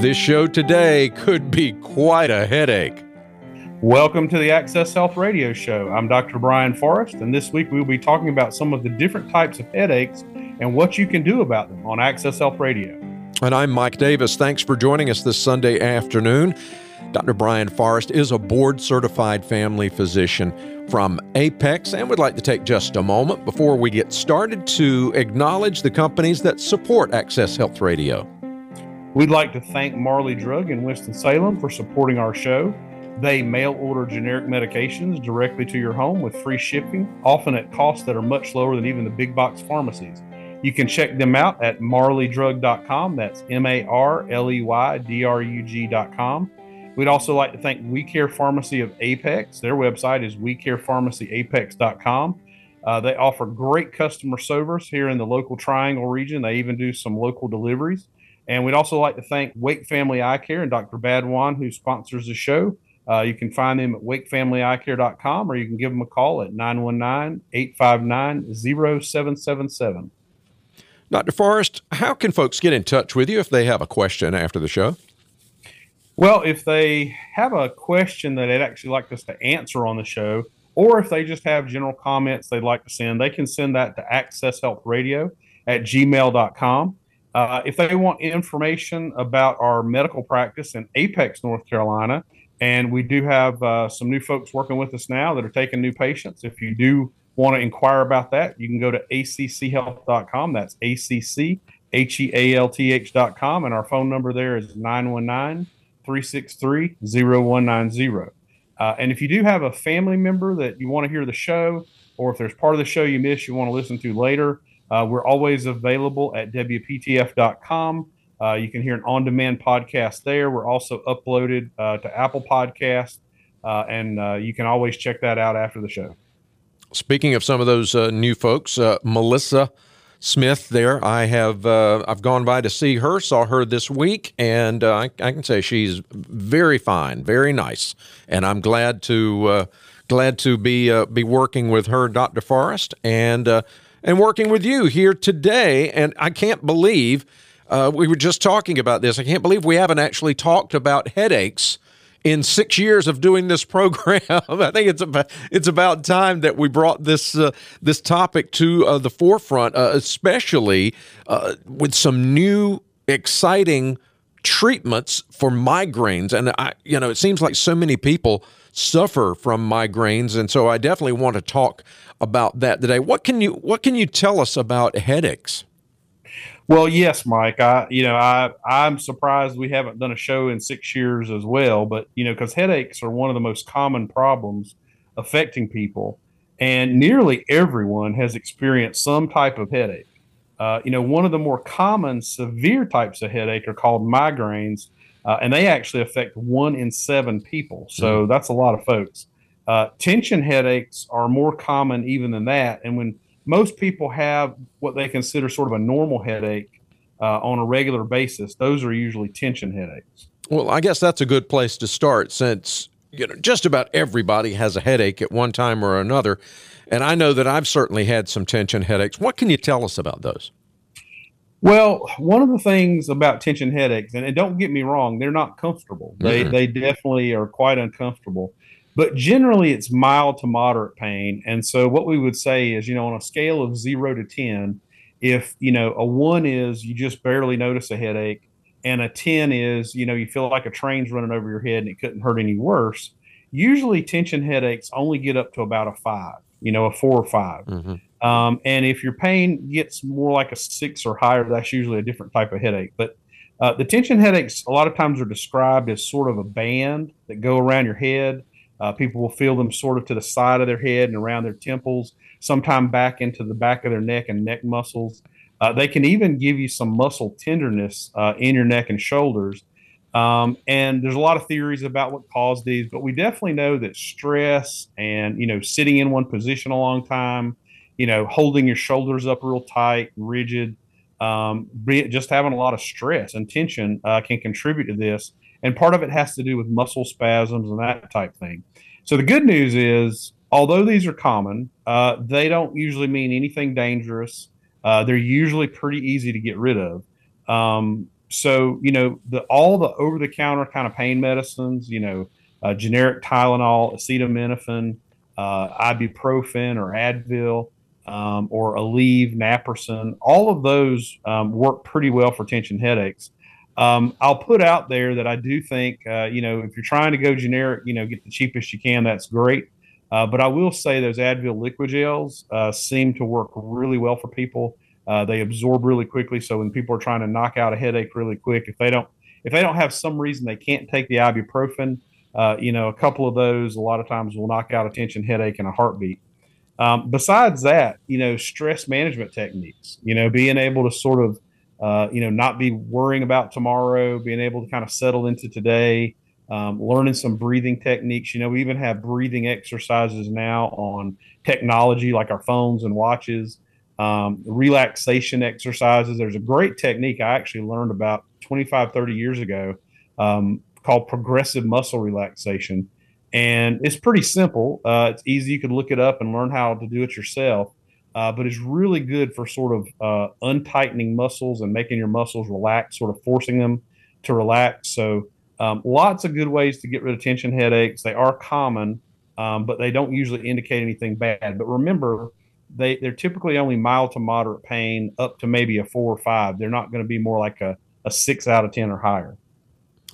This show today could be quite a headache. Welcome to the Access Health Radio Show. I'm Dr. Brian Forrest, and this week we'll be talking about some of the different types of headaches and what you can do about them on Access Health Radio. And I'm Mike Davis. Thanks for joining us this Sunday afternoon. Dr. Brian Forrest is a board certified family physician from Apex and would like to take just a moment before we get started to acknowledge the companies that support Access Health Radio. We'd like to thank Marley Drug in Winston-Salem for supporting our show. They mail order generic medications directly to your home with free shipping, often at costs that are much lower than even the big box pharmacies. You can check them out at marleydrug.com. That's M A R L E Y D R U G.com. We'd also like to thank We Care Pharmacy of Apex. Their website is wecarepharmacyapex.com. Uh, they offer great customer service here in the local Triangle region. They even do some local deliveries. And we'd also like to thank Wake Family Eye Care and Dr. Badwan, who sponsors the show. Uh, you can find them at wakefamilyeyecare.com or you can give them a call at 919 859 0777. Dr. Forrest, how can folks get in touch with you if they have a question after the show? Well, if they have a question that they'd actually like us to answer on the show, or if they just have general comments they'd like to send, they can send that to accesshealthradio at gmail.com. Uh, if they want information about our medical practice in Apex, North Carolina, and we do have uh, some new folks working with us now that are taking new patients. If you do want to inquire about that, you can go to acchealth.com. That's A C C H E A L T H.com. And our phone number there is 919 363 0190. Uh, and if you do have a family member that you want to hear the show, or if there's part of the show you missed you want to listen to later, uh, we're always available at WPTF.com. Uh, you can hear an on demand podcast there. We're also uploaded uh, to Apple Podcasts, uh, and uh, you can always check that out after the show. Speaking of some of those new folks, Melissa Smith there. I have uh, I've gone by to see her, saw her this week, and uh, I, I, can say she's very fine, very nice, and I'm glad to uh, glad to be uh, be working with her, Dr. Forrest, and uh, and working with you here today. And I can't believe uh, we were just talking about this. I can't believe we haven't actually talked about headaches in six years of doing this program. I think it's about it's about time that we brought this uh, this topic to uh, the forefront, uh, especially uh, with some new exciting treatments for migraines. And I, you know, it seems like so many people suffer from migraines, and so I definitely want to talk about that today. What can you What can you tell us about headaches? Well, yes, Mike. I, you know, I, I'm surprised we haven't done a show in six years as well. But you know, because headaches are one of the most common problems affecting people, and nearly everyone has experienced some type of headache. Uh, you know, one of the more common severe types of headache are called migraines, uh, and they actually affect one in seven people. So mm-hmm. that's a lot of folks. Uh, tension headaches are more common even than that, and when most people have what they consider sort of a normal headache uh, on a regular basis. Those are usually tension headaches. Well, I guess that's a good place to start since you know just about everybody has a headache at one time or another. And I know that I've certainly had some tension headaches. What can you tell us about those? Well, one of the things about tension headaches, and don't get me wrong, they're not comfortable. They mm-hmm. they definitely are quite uncomfortable but generally it's mild to moderate pain. And so what we would say is, you know, on a scale of zero to 10, if, you know, a one is you just barely notice a headache, and a 10 is, you know, you feel like a train's running over your head and it couldn't hurt any worse. Usually tension headaches only get up to about a five, you know, a four or 5 mm-hmm. Um, and if your pain gets more like a six or higher, that's usually a different type of headache. But uh, the tension headaches, a lot of times, are described as sort of a band that go around your head uh, people will feel them sort of to the side of their head and around their temples, sometime back into the back of their neck and neck muscles. Uh, they can even give you some muscle tenderness uh, in your neck and shoulders. Um, and there's a lot of theories about what caused these, but we definitely know that stress and you know sitting in one position a long time, you know holding your shoulders up real tight, rigid, um, just having a lot of stress and tension uh, can contribute to this. And part of it has to do with muscle spasms and that type thing. So the good news is, although these are common, uh, they don't usually mean anything dangerous. Uh, they're usually pretty easy to get rid of. Um, so you know the all the over the counter kind of pain medicines, you know, uh, generic Tylenol, acetaminophen, uh, ibuprofen or Advil, um, or Aleve, naproxen, all of those um, work pretty well for tension headaches. Um, I'll put out there that I do think, uh, you know, if you're trying to go generic, you know, get the cheapest you can, that's great. Uh, but I will say those Advil liquid gels uh, seem to work really well for people. Uh, they absorb really quickly, so when people are trying to knock out a headache really quick, if they don't if they don't have some reason they can't take the ibuprofen, uh, you know, a couple of those a lot of times will knock out a tension headache in a heartbeat. Um, besides that, you know, stress management techniques, you know, being able to sort of, uh, you know, not be worrying about tomorrow, being able to kind of settle into today, um, learning some breathing techniques. You know, we even have breathing exercises now on technology like our phones and watches um, relaxation exercises. There's a great technique I actually learned about 25, 30 years ago um, called progressive muscle relaxation. And it's pretty simple. Uh, it's easy. You can look it up and learn how to do it yourself. Uh, but it's really good for sort of uh, untightening muscles and making your muscles relax, sort of forcing them to relax. So, um, lots of good ways to get rid of tension headaches. They are common, um, but they don't usually indicate anything bad. But remember, they they're typically only mild to moderate pain up to maybe a four or five. They're not going to be more like a, a six out of ten or higher.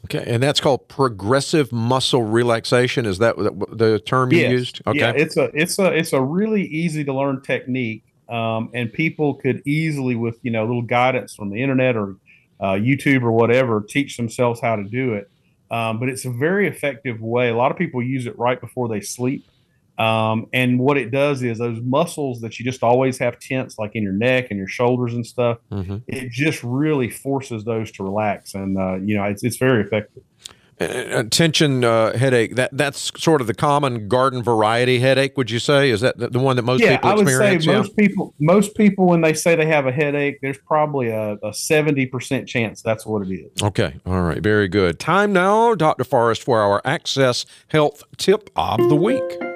Okay, and that's called progressive muscle relaxation. Is that the term you yes. used? Okay, yeah, it's a it's a it's a really easy to learn technique, um, and people could easily, with you know, a little guidance from the internet or uh, YouTube or whatever, teach themselves how to do it. Um, but it's a very effective way. A lot of people use it right before they sleep. Um, and what it does is those muscles that you just always have tense, like in your neck and your shoulders and stuff, mm-hmm. it just really forces those to relax. And, uh, you know, it's, it's very effective. Tension uh, headache that that's sort of the common garden variety headache would you say is that the one that most yeah, people I would experience say most people most people when they say they have a headache there's probably a, a 70% chance that's what it is okay all right very good time now dr forrest for our access health tip of the week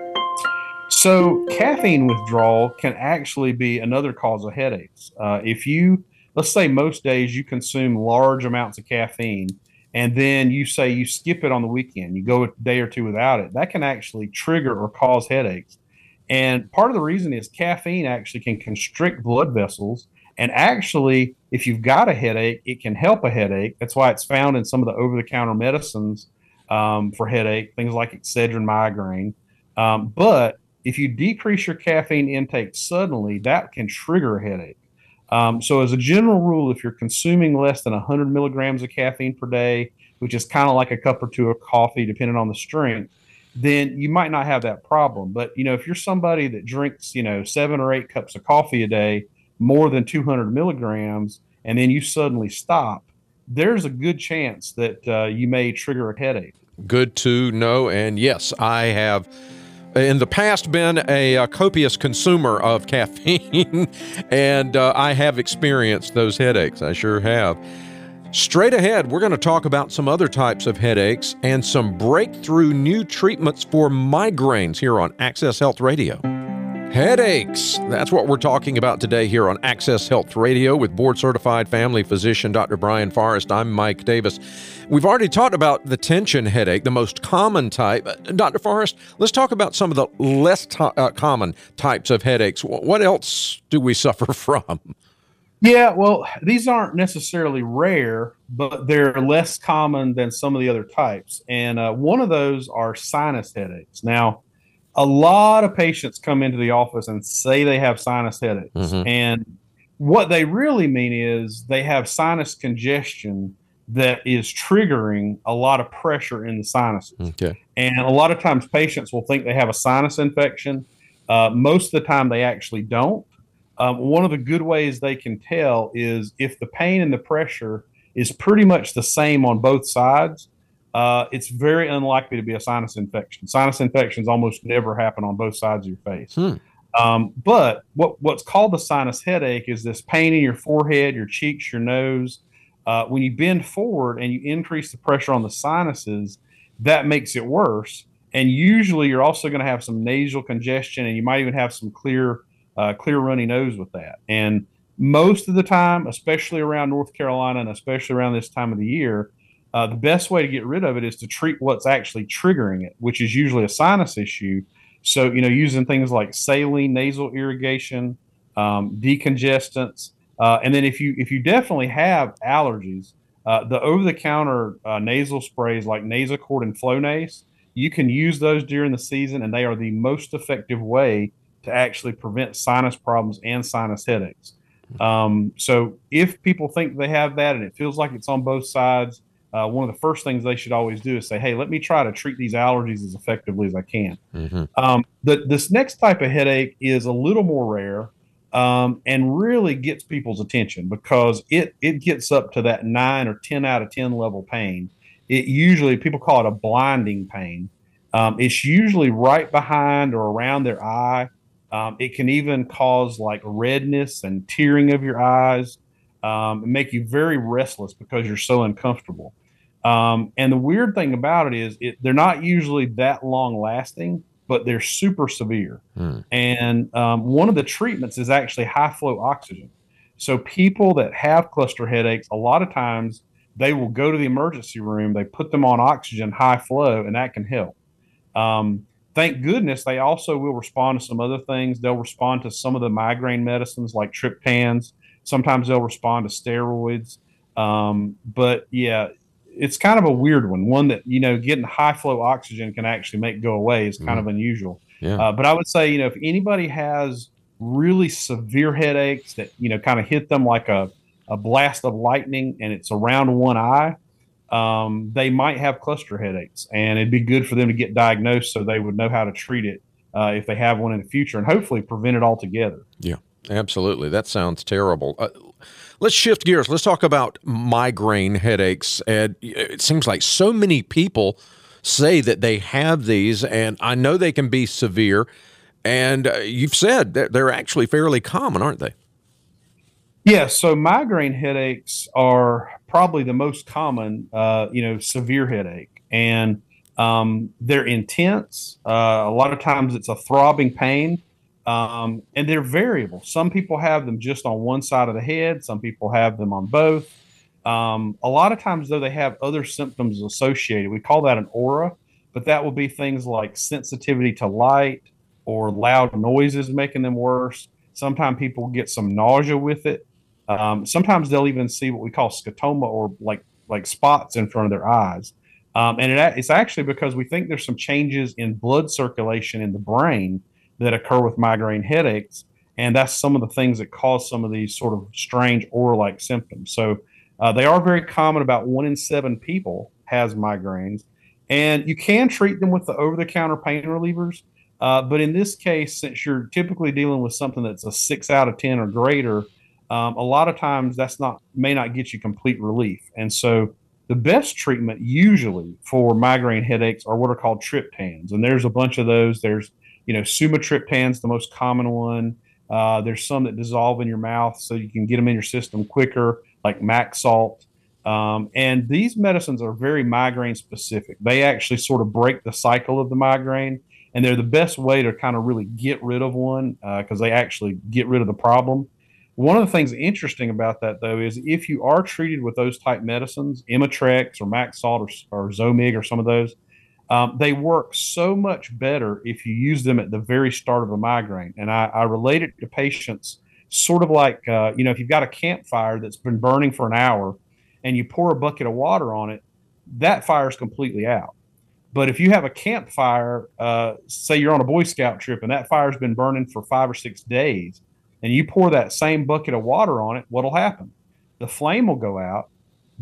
so, caffeine withdrawal can actually be another cause of headaches. Uh, if you, let's say, most days you consume large amounts of caffeine, and then you say you skip it on the weekend, you go a day or two without it, that can actually trigger or cause headaches. And part of the reason is caffeine actually can constrict blood vessels. And actually, if you've got a headache, it can help a headache. That's why it's found in some of the over the counter medicines um, for headache, things like Excedrin migraine. Um, but if you decrease your caffeine intake suddenly, that can trigger a headache. Um, so, as a general rule, if you're consuming less than 100 milligrams of caffeine per day, which is kind of like a cup or two of coffee, depending on the strength, then you might not have that problem. But you know, if you're somebody that drinks, you know, seven or eight cups of coffee a day, more than 200 milligrams, and then you suddenly stop, there's a good chance that uh, you may trigger a headache. Good to know. And yes, I have in the past been a, a copious consumer of caffeine, and uh, I have experienced those headaches. I sure have. Straight ahead, we're going to talk about some other types of headaches and some breakthrough new treatments for migraines here on Access Health Radio. Headaches. That's what we're talking about today here on Access Health Radio with board certified family physician Dr. Brian Forrest. I'm Mike Davis. We've already talked about the tension headache, the most common type. Uh, Dr. Forrest, let's talk about some of the less uh, common types of headaches. What else do we suffer from? Yeah, well, these aren't necessarily rare, but they're less common than some of the other types. And uh, one of those are sinus headaches. Now, a lot of patients come into the office and say they have sinus headaches. Mm-hmm. And what they really mean is they have sinus congestion that is triggering a lot of pressure in the sinuses. Okay. And a lot of times patients will think they have a sinus infection. Uh, most of the time, they actually don't. Um, one of the good ways they can tell is if the pain and the pressure is pretty much the same on both sides, uh, it's very unlikely to be a sinus infection. Sinus infections almost never happen on both sides of your face. Hmm. Um, but what what's called the sinus headache is this pain in your forehead, your cheeks, your nose. Uh, when you bend forward and you increase the pressure on the sinuses, that makes it worse. And usually, you're also going to have some nasal congestion, and you might even have some clear, uh, clear runny nose with that. And most of the time, especially around North Carolina and especially around this time of the year, uh, the best way to get rid of it is to treat what's actually triggering it, which is usually a sinus issue. So, you know, using things like saline nasal irrigation, um, decongestants, uh, and then if you if you definitely have allergies, uh, the over-the-counter uh, nasal sprays like Nasacort and Flonase, you can use those during the season, and they are the most effective way to actually prevent sinus problems and sinus headaches. Um, so if people think they have that and it feels like it's on both sides, uh, one of the first things they should always do is say, "Hey, let me try to treat these allergies as effectively as I can." Mm-hmm. Um, the, this next type of headache is a little more rare um, and really gets people's attention because it it gets up to that nine or ten out of ten level pain. It usually people call it a blinding pain. Um, it's usually right behind or around their eye. Um, it can even cause like redness and tearing of your eyes, um, and make you very restless because you're so uncomfortable. Um, and the weird thing about it is, it, they're not usually that long lasting, but they're super severe. Hmm. And um, one of the treatments is actually high flow oxygen. So people that have cluster headaches, a lot of times they will go to the emergency room, they put them on oxygen high flow, and that can help. Um, thank goodness they also will respond to some other things. They'll respond to some of the migraine medicines like triptans. Sometimes they'll respond to steroids. Um, but yeah, it's kind of a weird one. One that you know, getting high flow oxygen can actually make go away is kind mm. of unusual. Yeah. Uh, but I would say, you know, if anybody has really severe headaches that you know kind of hit them like a a blast of lightning and it's around one eye, um, they might have cluster headaches, and it'd be good for them to get diagnosed so they would know how to treat it uh, if they have one in the future, and hopefully prevent it altogether. Yeah, absolutely. That sounds terrible. Uh, let's shift gears. Let's talk about migraine headaches. And it seems like so many people say that they have these, and I know they can be severe. And uh, you've said that they're actually fairly common, aren't they? Yeah, so migraine headaches are probably the most common, uh, you know, severe headache, and um, they're intense. Uh, a lot of times, it's a throbbing pain, um, and they're variable. Some people have them just on one side of the head. Some people have them on both. Um, a lot of times, though, they have other symptoms associated. We call that an aura, but that will be things like sensitivity to light or loud noises making them worse. Sometimes people get some nausea with it. Um, sometimes they'll even see what we call scotoma or like like spots in front of their eyes. Um, and it, it's actually because we think there's some changes in blood circulation in the brain that occur with migraine headaches. And that's some of the things that cause some of these sort of strange aura like symptoms. So uh, they are very common. About one in seven people has migraines. And you can treat them with the over the counter pain relievers. Uh, but in this case, since you're typically dealing with something that's a six out of 10 or greater, um, a lot of times that's not may not get you complete relief. And so the best treatment usually for migraine headaches are what are called triptans, and there's a bunch of those. There's you know sumatriptan's the most common one. Uh, there's some that dissolve in your mouth so you can get them in your system quicker, like Maxalt. Um, and these medicines are very migraine specific. They actually sort of break the cycle of the migraine, and they're the best way to kind of really get rid of one because uh, they actually get rid of the problem. One of the things interesting about that, though, is if you are treated with those type medicines, Imitrex or Maxalt or, or Zomig or some of those, um, they work so much better if you use them at the very start of a migraine. And I, I relate it to patients sort of like, uh, you know, if you've got a campfire that's been burning for an hour and you pour a bucket of water on it, that fire is completely out. But if you have a campfire, uh, say you're on a Boy Scout trip and that fire's been burning for five or six days, and you pour that same bucket of water on it, what'll happen? The flame will go out,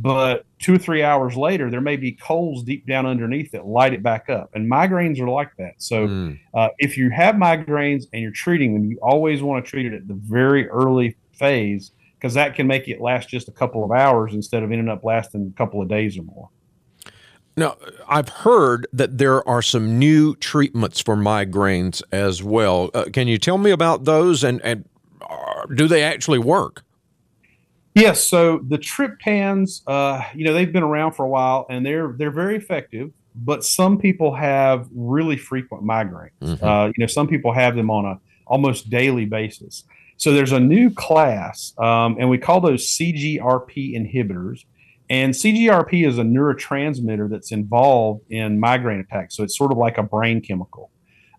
but two or three hours later, there may be coals deep down underneath that light it back up. And migraines are like that. So mm. uh, if you have migraines and you're treating them, you always want to treat it at the very early phase because that can make it last just a couple of hours instead of ending up lasting a couple of days or more. Now, I've heard that there are some new treatments for migraines as well. Uh, can you tell me about those and, and do they actually work? Yes. So the triptans, uh, you know, they've been around for a while and they're they're very effective. But some people have really frequent migraines. Mm-hmm. Uh, you know, some people have them on a almost daily basis. So there's a new class, um, and we call those CGRP inhibitors. And CGRP is a neurotransmitter that's involved in migraine attacks. So it's sort of like a brain chemical.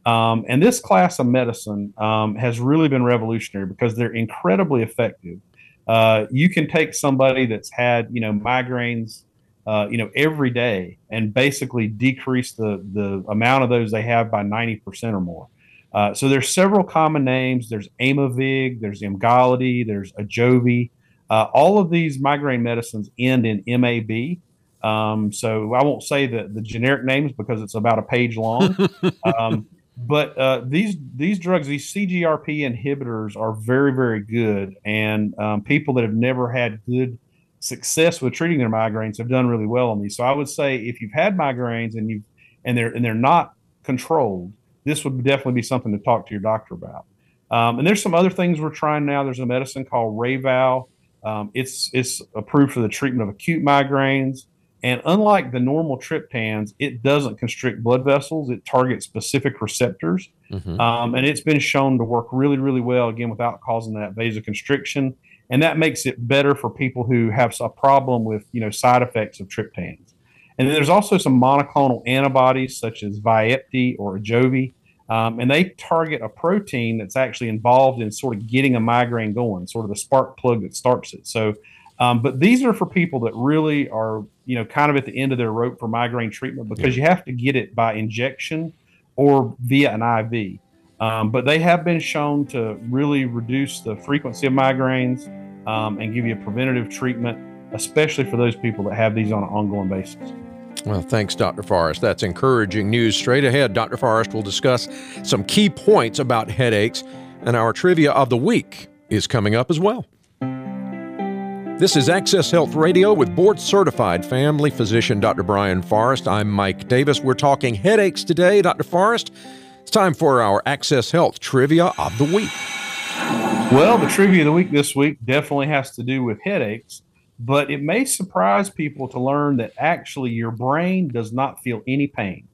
Um, and this class of medicine um, has really been revolutionary because they're incredibly effective. Uh, you can take somebody that's had, you know, migraines, uh, you know, every day and basically decrease the, the amount of those they have by 90% or more. Uh, so there's several common names. There's Aimovig there's Emgality, there's Ajovy. Uh, all of these migraine medicines end in MAB. Um, so I won't say the, the generic names because it's about a page long. um, but uh, these these drugs, these CGRP inhibitors, are very very good, and um, people that have never had good success with treating their migraines have done really well on these. So I would say if you've had migraines and you and they're and they're not controlled, this would definitely be something to talk to your doctor about. Um, and there's some other things we're trying now. There's a medicine called Reyvow. Um, it's it's approved for the treatment of acute migraines. And unlike the normal triptans, it doesn't constrict blood vessels. It targets specific receptors. Mm-hmm. Um, and it's been shown to work really, really well, again, without causing that vasoconstriction. And that makes it better for people who have a problem with, you know, side effects of triptans. And then there's also some monoclonal antibodies such as Vyepti or Ajovy, um, and they target a protein that's actually involved in sort of getting a migraine going, sort of the spark plug that starts it. So, um, but these are for people that really are, you know, kind of at the end of their rope for migraine treatment because yeah. you have to get it by injection or via an IV. Um, but they have been shown to really reduce the frequency of migraines um, and give you a preventative treatment, especially for those people that have these on an ongoing basis. Well, thanks, Dr. Forrest. That's encouraging news. Straight ahead, Dr. Forrest will discuss some key points about headaches, and our trivia of the week is coming up as well. This is Access Health Radio with board certified family physician Dr. Brian Forrest. I'm Mike Davis. We're talking headaches today, Dr. Forrest. It's time for our Access Health trivia of the week. Well, the trivia of the week this week definitely has to do with headaches but it may surprise people to learn that actually your brain does not feel any pain.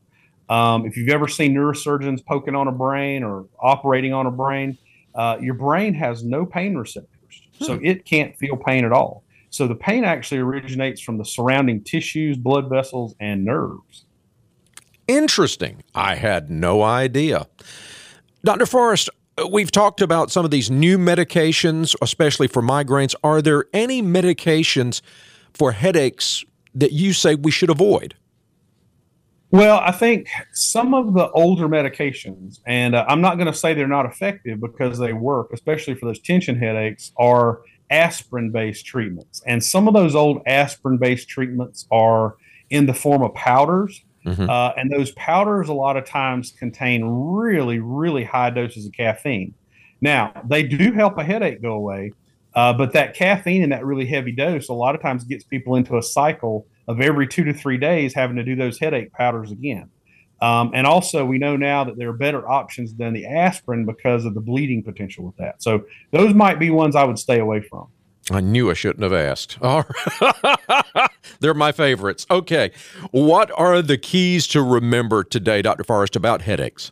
Um, if you've ever seen neurosurgeons poking on a brain or operating on a brain, uh, your brain has no pain receptors, so hmm. it can't feel pain at all. So the pain actually originates from the surrounding tissues, blood vessels, and nerves. Interesting. I had no idea. Dr. Forrest, We've talked about some of these new medications, especially for migraines. Are there any medications for headaches that you say we should avoid? Well, I think some of the older medications, and uh, I'm not going to say they're not effective because they work, especially for those tension headaches, are aspirin based treatments. And some of those old aspirin based treatments are in the form of powders Mm-hmm. Uh, and those powders, a lot of times, contain really, really high doses of caffeine. Now, they do help a headache go away, uh, but that caffeine in that really heavy dose, a lot of times, gets people into a cycle of every two to three days having to do those headache powders again. Um, and also, we know now that there are better options than the aspirin because of the bleeding potential with that. So, those might be ones I would stay away from. I knew I shouldn't have asked. All right. They're my favorites. Okay. What are the keys to remember today, Dr. Forrest, about headaches?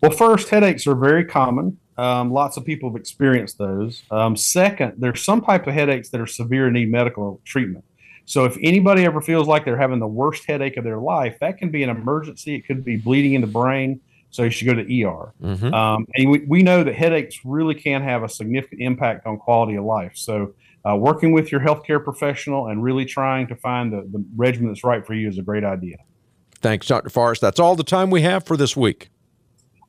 Well, first, headaches are very common. Um, lots of people have experienced those. Um, second, there's some type of headaches that are severe and need medical treatment. So if anybody ever feels like they're having the worst headache of their life, that can be an emergency. It could be bleeding in the brain. So you should go to ER. Mm-hmm. Um, and we, we know that headaches really can have a significant impact on quality of life. So uh, working with your healthcare professional and really trying to find the, the regimen that's right for you is a great idea. Thanks, Dr. Forrest. That's all the time we have for this week.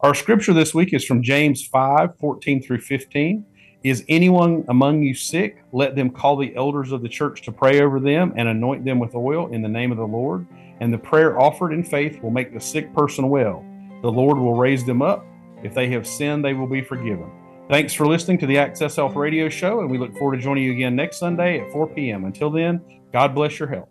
Our scripture this week is from James 5 14 through 15. Is anyone among you sick? Let them call the elders of the church to pray over them and anoint them with oil in the name of the Lord. And the prayer offered in faith will make the sick person well. The Lord will raise them up. If they have sinned, they will be forgiven. Thanks for listening to the Access Health Radio Show, and we look forward to joining you again next Sunday at 4 p.m. Until then, God bless your health.